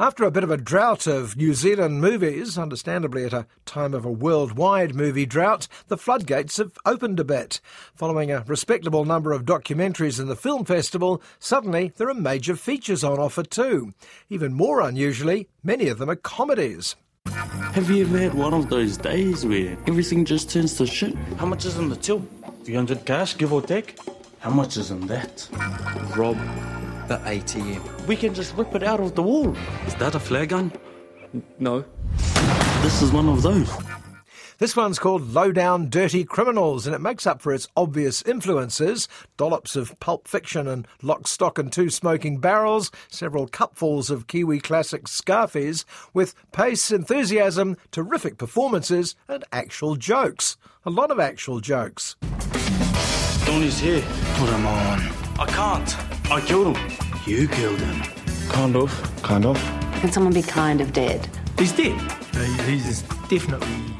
After a bit of a drought of New Zealand movies, understandably at a time of a worldwide movie drought, the floodgates have opened a bit. Following a respectable number of documentaries in the film festival, suddenly there are major features on offer too. Even more unusually, many of them are comedies. Have you ever had one of those days where everything just turns to shit? How much is in the till? 300 cash, give or take? How much is in that? Rob the ATM. We can just rip it out of the wall. Is that a flare gun? No. This is one of those. This one's called Low Down Dirty Criminals, and it makes up for its obvious influences dollops of pulp fiction and lock, stock, and two smoking barrels, several cupfuls of Kiwi classic Scarfies, with pace, enthusiasm, terrific performances, and actual jokes. A lot of actual jokes. Donnie's here. Put him on. I can't. I killed him. You killed him. Kind of. Kind of. Can someone be kind of dead? He's dead. Uh, he's definitely dead.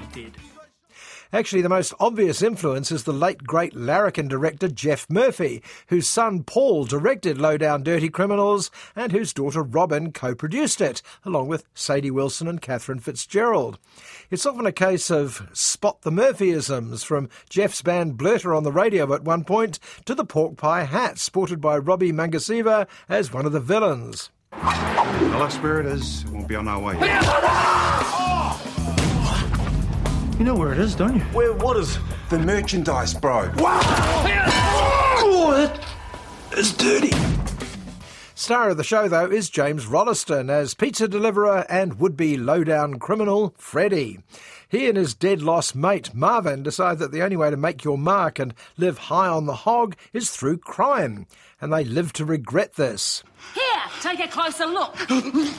Actually, the most obvious influence is the late great larrikin director Geoff Murphy, whose son Paul directed Low Down Dirty Criminals and whose daughter Robin co produced it, along with Sadie Wilson and Catherine Fitzgerald. It's often a case of spot the Murphyisms, from Geoff's band Blerta on the radio at one point to the pork pie hat sported by Robbie Magasiva as one of the villains. Tell us where it is, we'll be on our way. You know where it is, don't you? Where? What is the merchandise, bro? Wow! Oh, it's dirty. Star of the show, though, is James Rolleston as pizza deliverer and would-be low-down criminal Freddy. He and his dead-lost mate Marvin decide that the only way to make your mark and live high on the hog is through crime, and they live to regret this. Here, take a closer look. is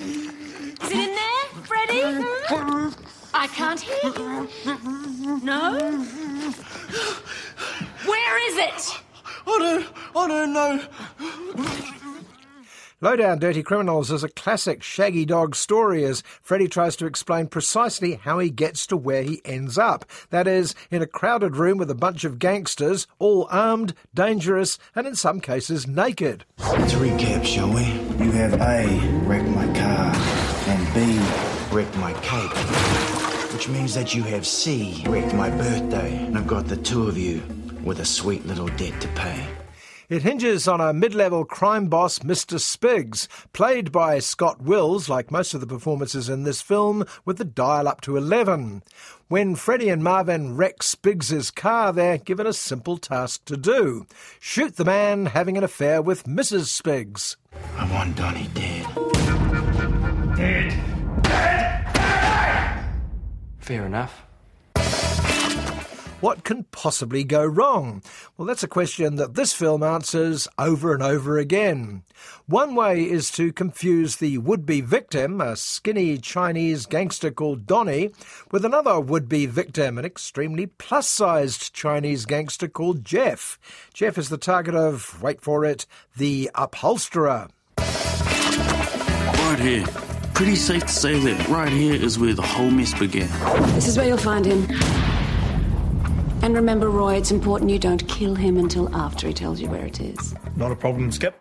it in there, Freddy? I can't hear you. No? Where is it? I don't, I don't know. Low Down Dirty Criminals is a classic shaggy dog story as Freddy tries to explain precisely how he gets to where he ends up. That is, in a crowded room with a bunch of gangsters, all armed, dangerous, and in some cases naked. Let's recap, shall we? You have A, wrecked my car, and B, wrecked my cape. Which means that you have C, wrecked my birthday, and I've got the two of you with a sweet little debt to pay. It hinges on a mid level crime boss, Mr. Spiggs, played by Scott Wills, like most of the performances in this film, with the dial up to 11. When Freddie and Marvin wreck Spiggs's car, they're given a simple task to do shoot the man having an affair with Mrs. Spiggs. I want Donnie dead. Dead. Dead. Dead. Fair enough. What can possibly go wrong? Well, that's a question that this film answers over and over again. One way is to confuse the would be victim, a skinny Chinese gangster called Donnie, with another would be victim, an extremely plus sized Chinese gangster called Jeff. Jeff is the target of, wait for it, the upholsterer. Right here. Pretty safe to say that right here is where the whole mess began. This is where you'll find him. And remember, Roy, it's important you don't kill him until after he tells you where it is. Not a problem, Skip.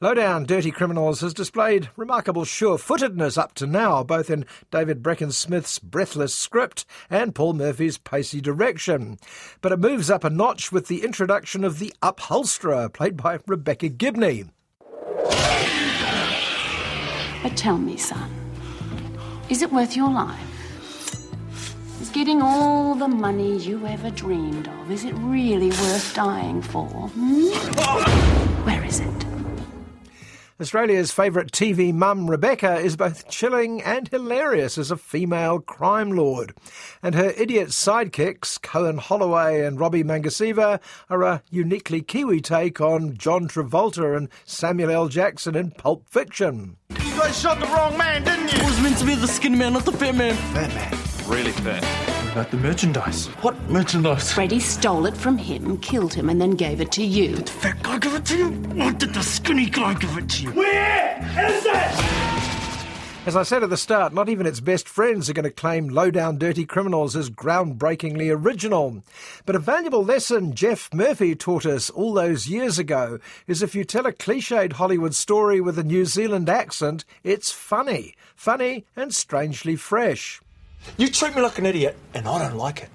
Lowdown Dirty Criminals has displayed remarkable sure footedness up to now, both in David Brechin Smith's breathless script and Paul Murphy's pacey direction. But it moves up a notch with the introduction of the upholsterer, played by Rebecca Gibney. But tell me, son, is it worth your life? Is getting all the money you ever dreamed of, is it really worth dying for? Hmm? Where is it? Australia's favourite TV mum, Rebecca, is both chilling and hilarious as a female crime lord. And her idiot sidekicks, Cohen Holloway and Robbie Magasiva, are a uniquely Kiwi take on John Travolta and Samuel L. Jackson in Pulp Fiction. You guys shot the wrong man, didn't you? It was meant to be the skinny man, not the fat man. Fat man. Really fat. What about the merchandise? What merchandise? Freddy stole it from him, killed him, and then gave it to you. Did the fat guy give it to you? Or did the skinny guy give it to you? Where is it? As I said at the start, not even its best friends are going to claim Low Down Dirty Criminals as groundbreakingly original. But a valuable lesson Geoff Murphy taught us all those years ago is if you tell a cliched Hollywood story with a New Zealand accent, it's funny. Funny and strangely fresh. You treat me like an idiot, and I don't like it.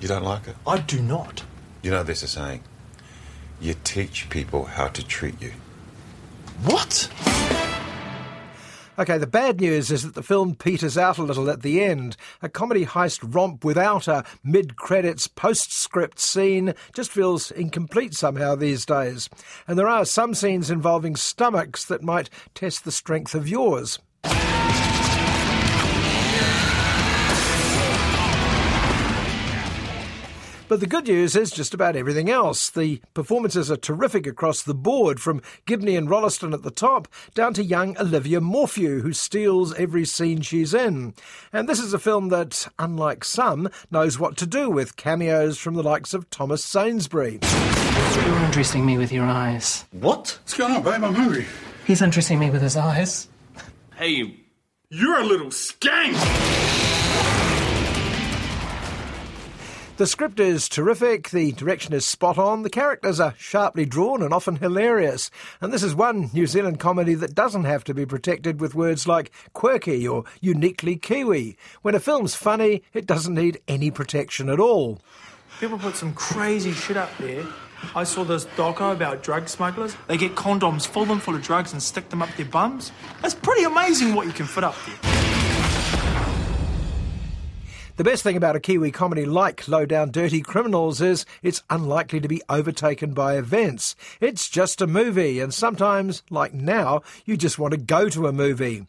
You don't like it? I do not. You know there's a saying. You teach people how to treat you. What? Okay, the bad news is that the film peters out a little at the end. A comedy heist romp without a mid credits postscript scene just feels incomplete somehow these days. And there are some scenes involving stomachs that might test the strength of yours. But the good news is just about everything else. The performances are terrific across the board, from Gibney and Rolleston at the top down to young Olivia Morphew, who steals every scene she's in. And this is a film that, unlike some, knows what to do with cameos from the likes of Thomas Sainsbury. You're undressing me with your eyes. What? What's going on, babe? I'm hungry. He's undressing me with his eyes. Hey, you're a little skank! The script is terrific, the direction is spot on, the characters are sharply drawn and often hilarious. And this is one New Zealand comedy that doesn't have to be protected with words like quirky or uniquely Kiwi. When a film's funny, it doesn't need any protection at all. People put some crazy shit up there. I saw this doco about drug smugglers. They get condoms, fill them full of drugs, and stick them up their bums. It's pretty amazing what you can fit up there. The best thing about a Kiwi comedy like Low Down Dirty Criminals is it's unlikely to be overtaken by events. It's just a movie, and sometimes, like now, you just want to go to a movie.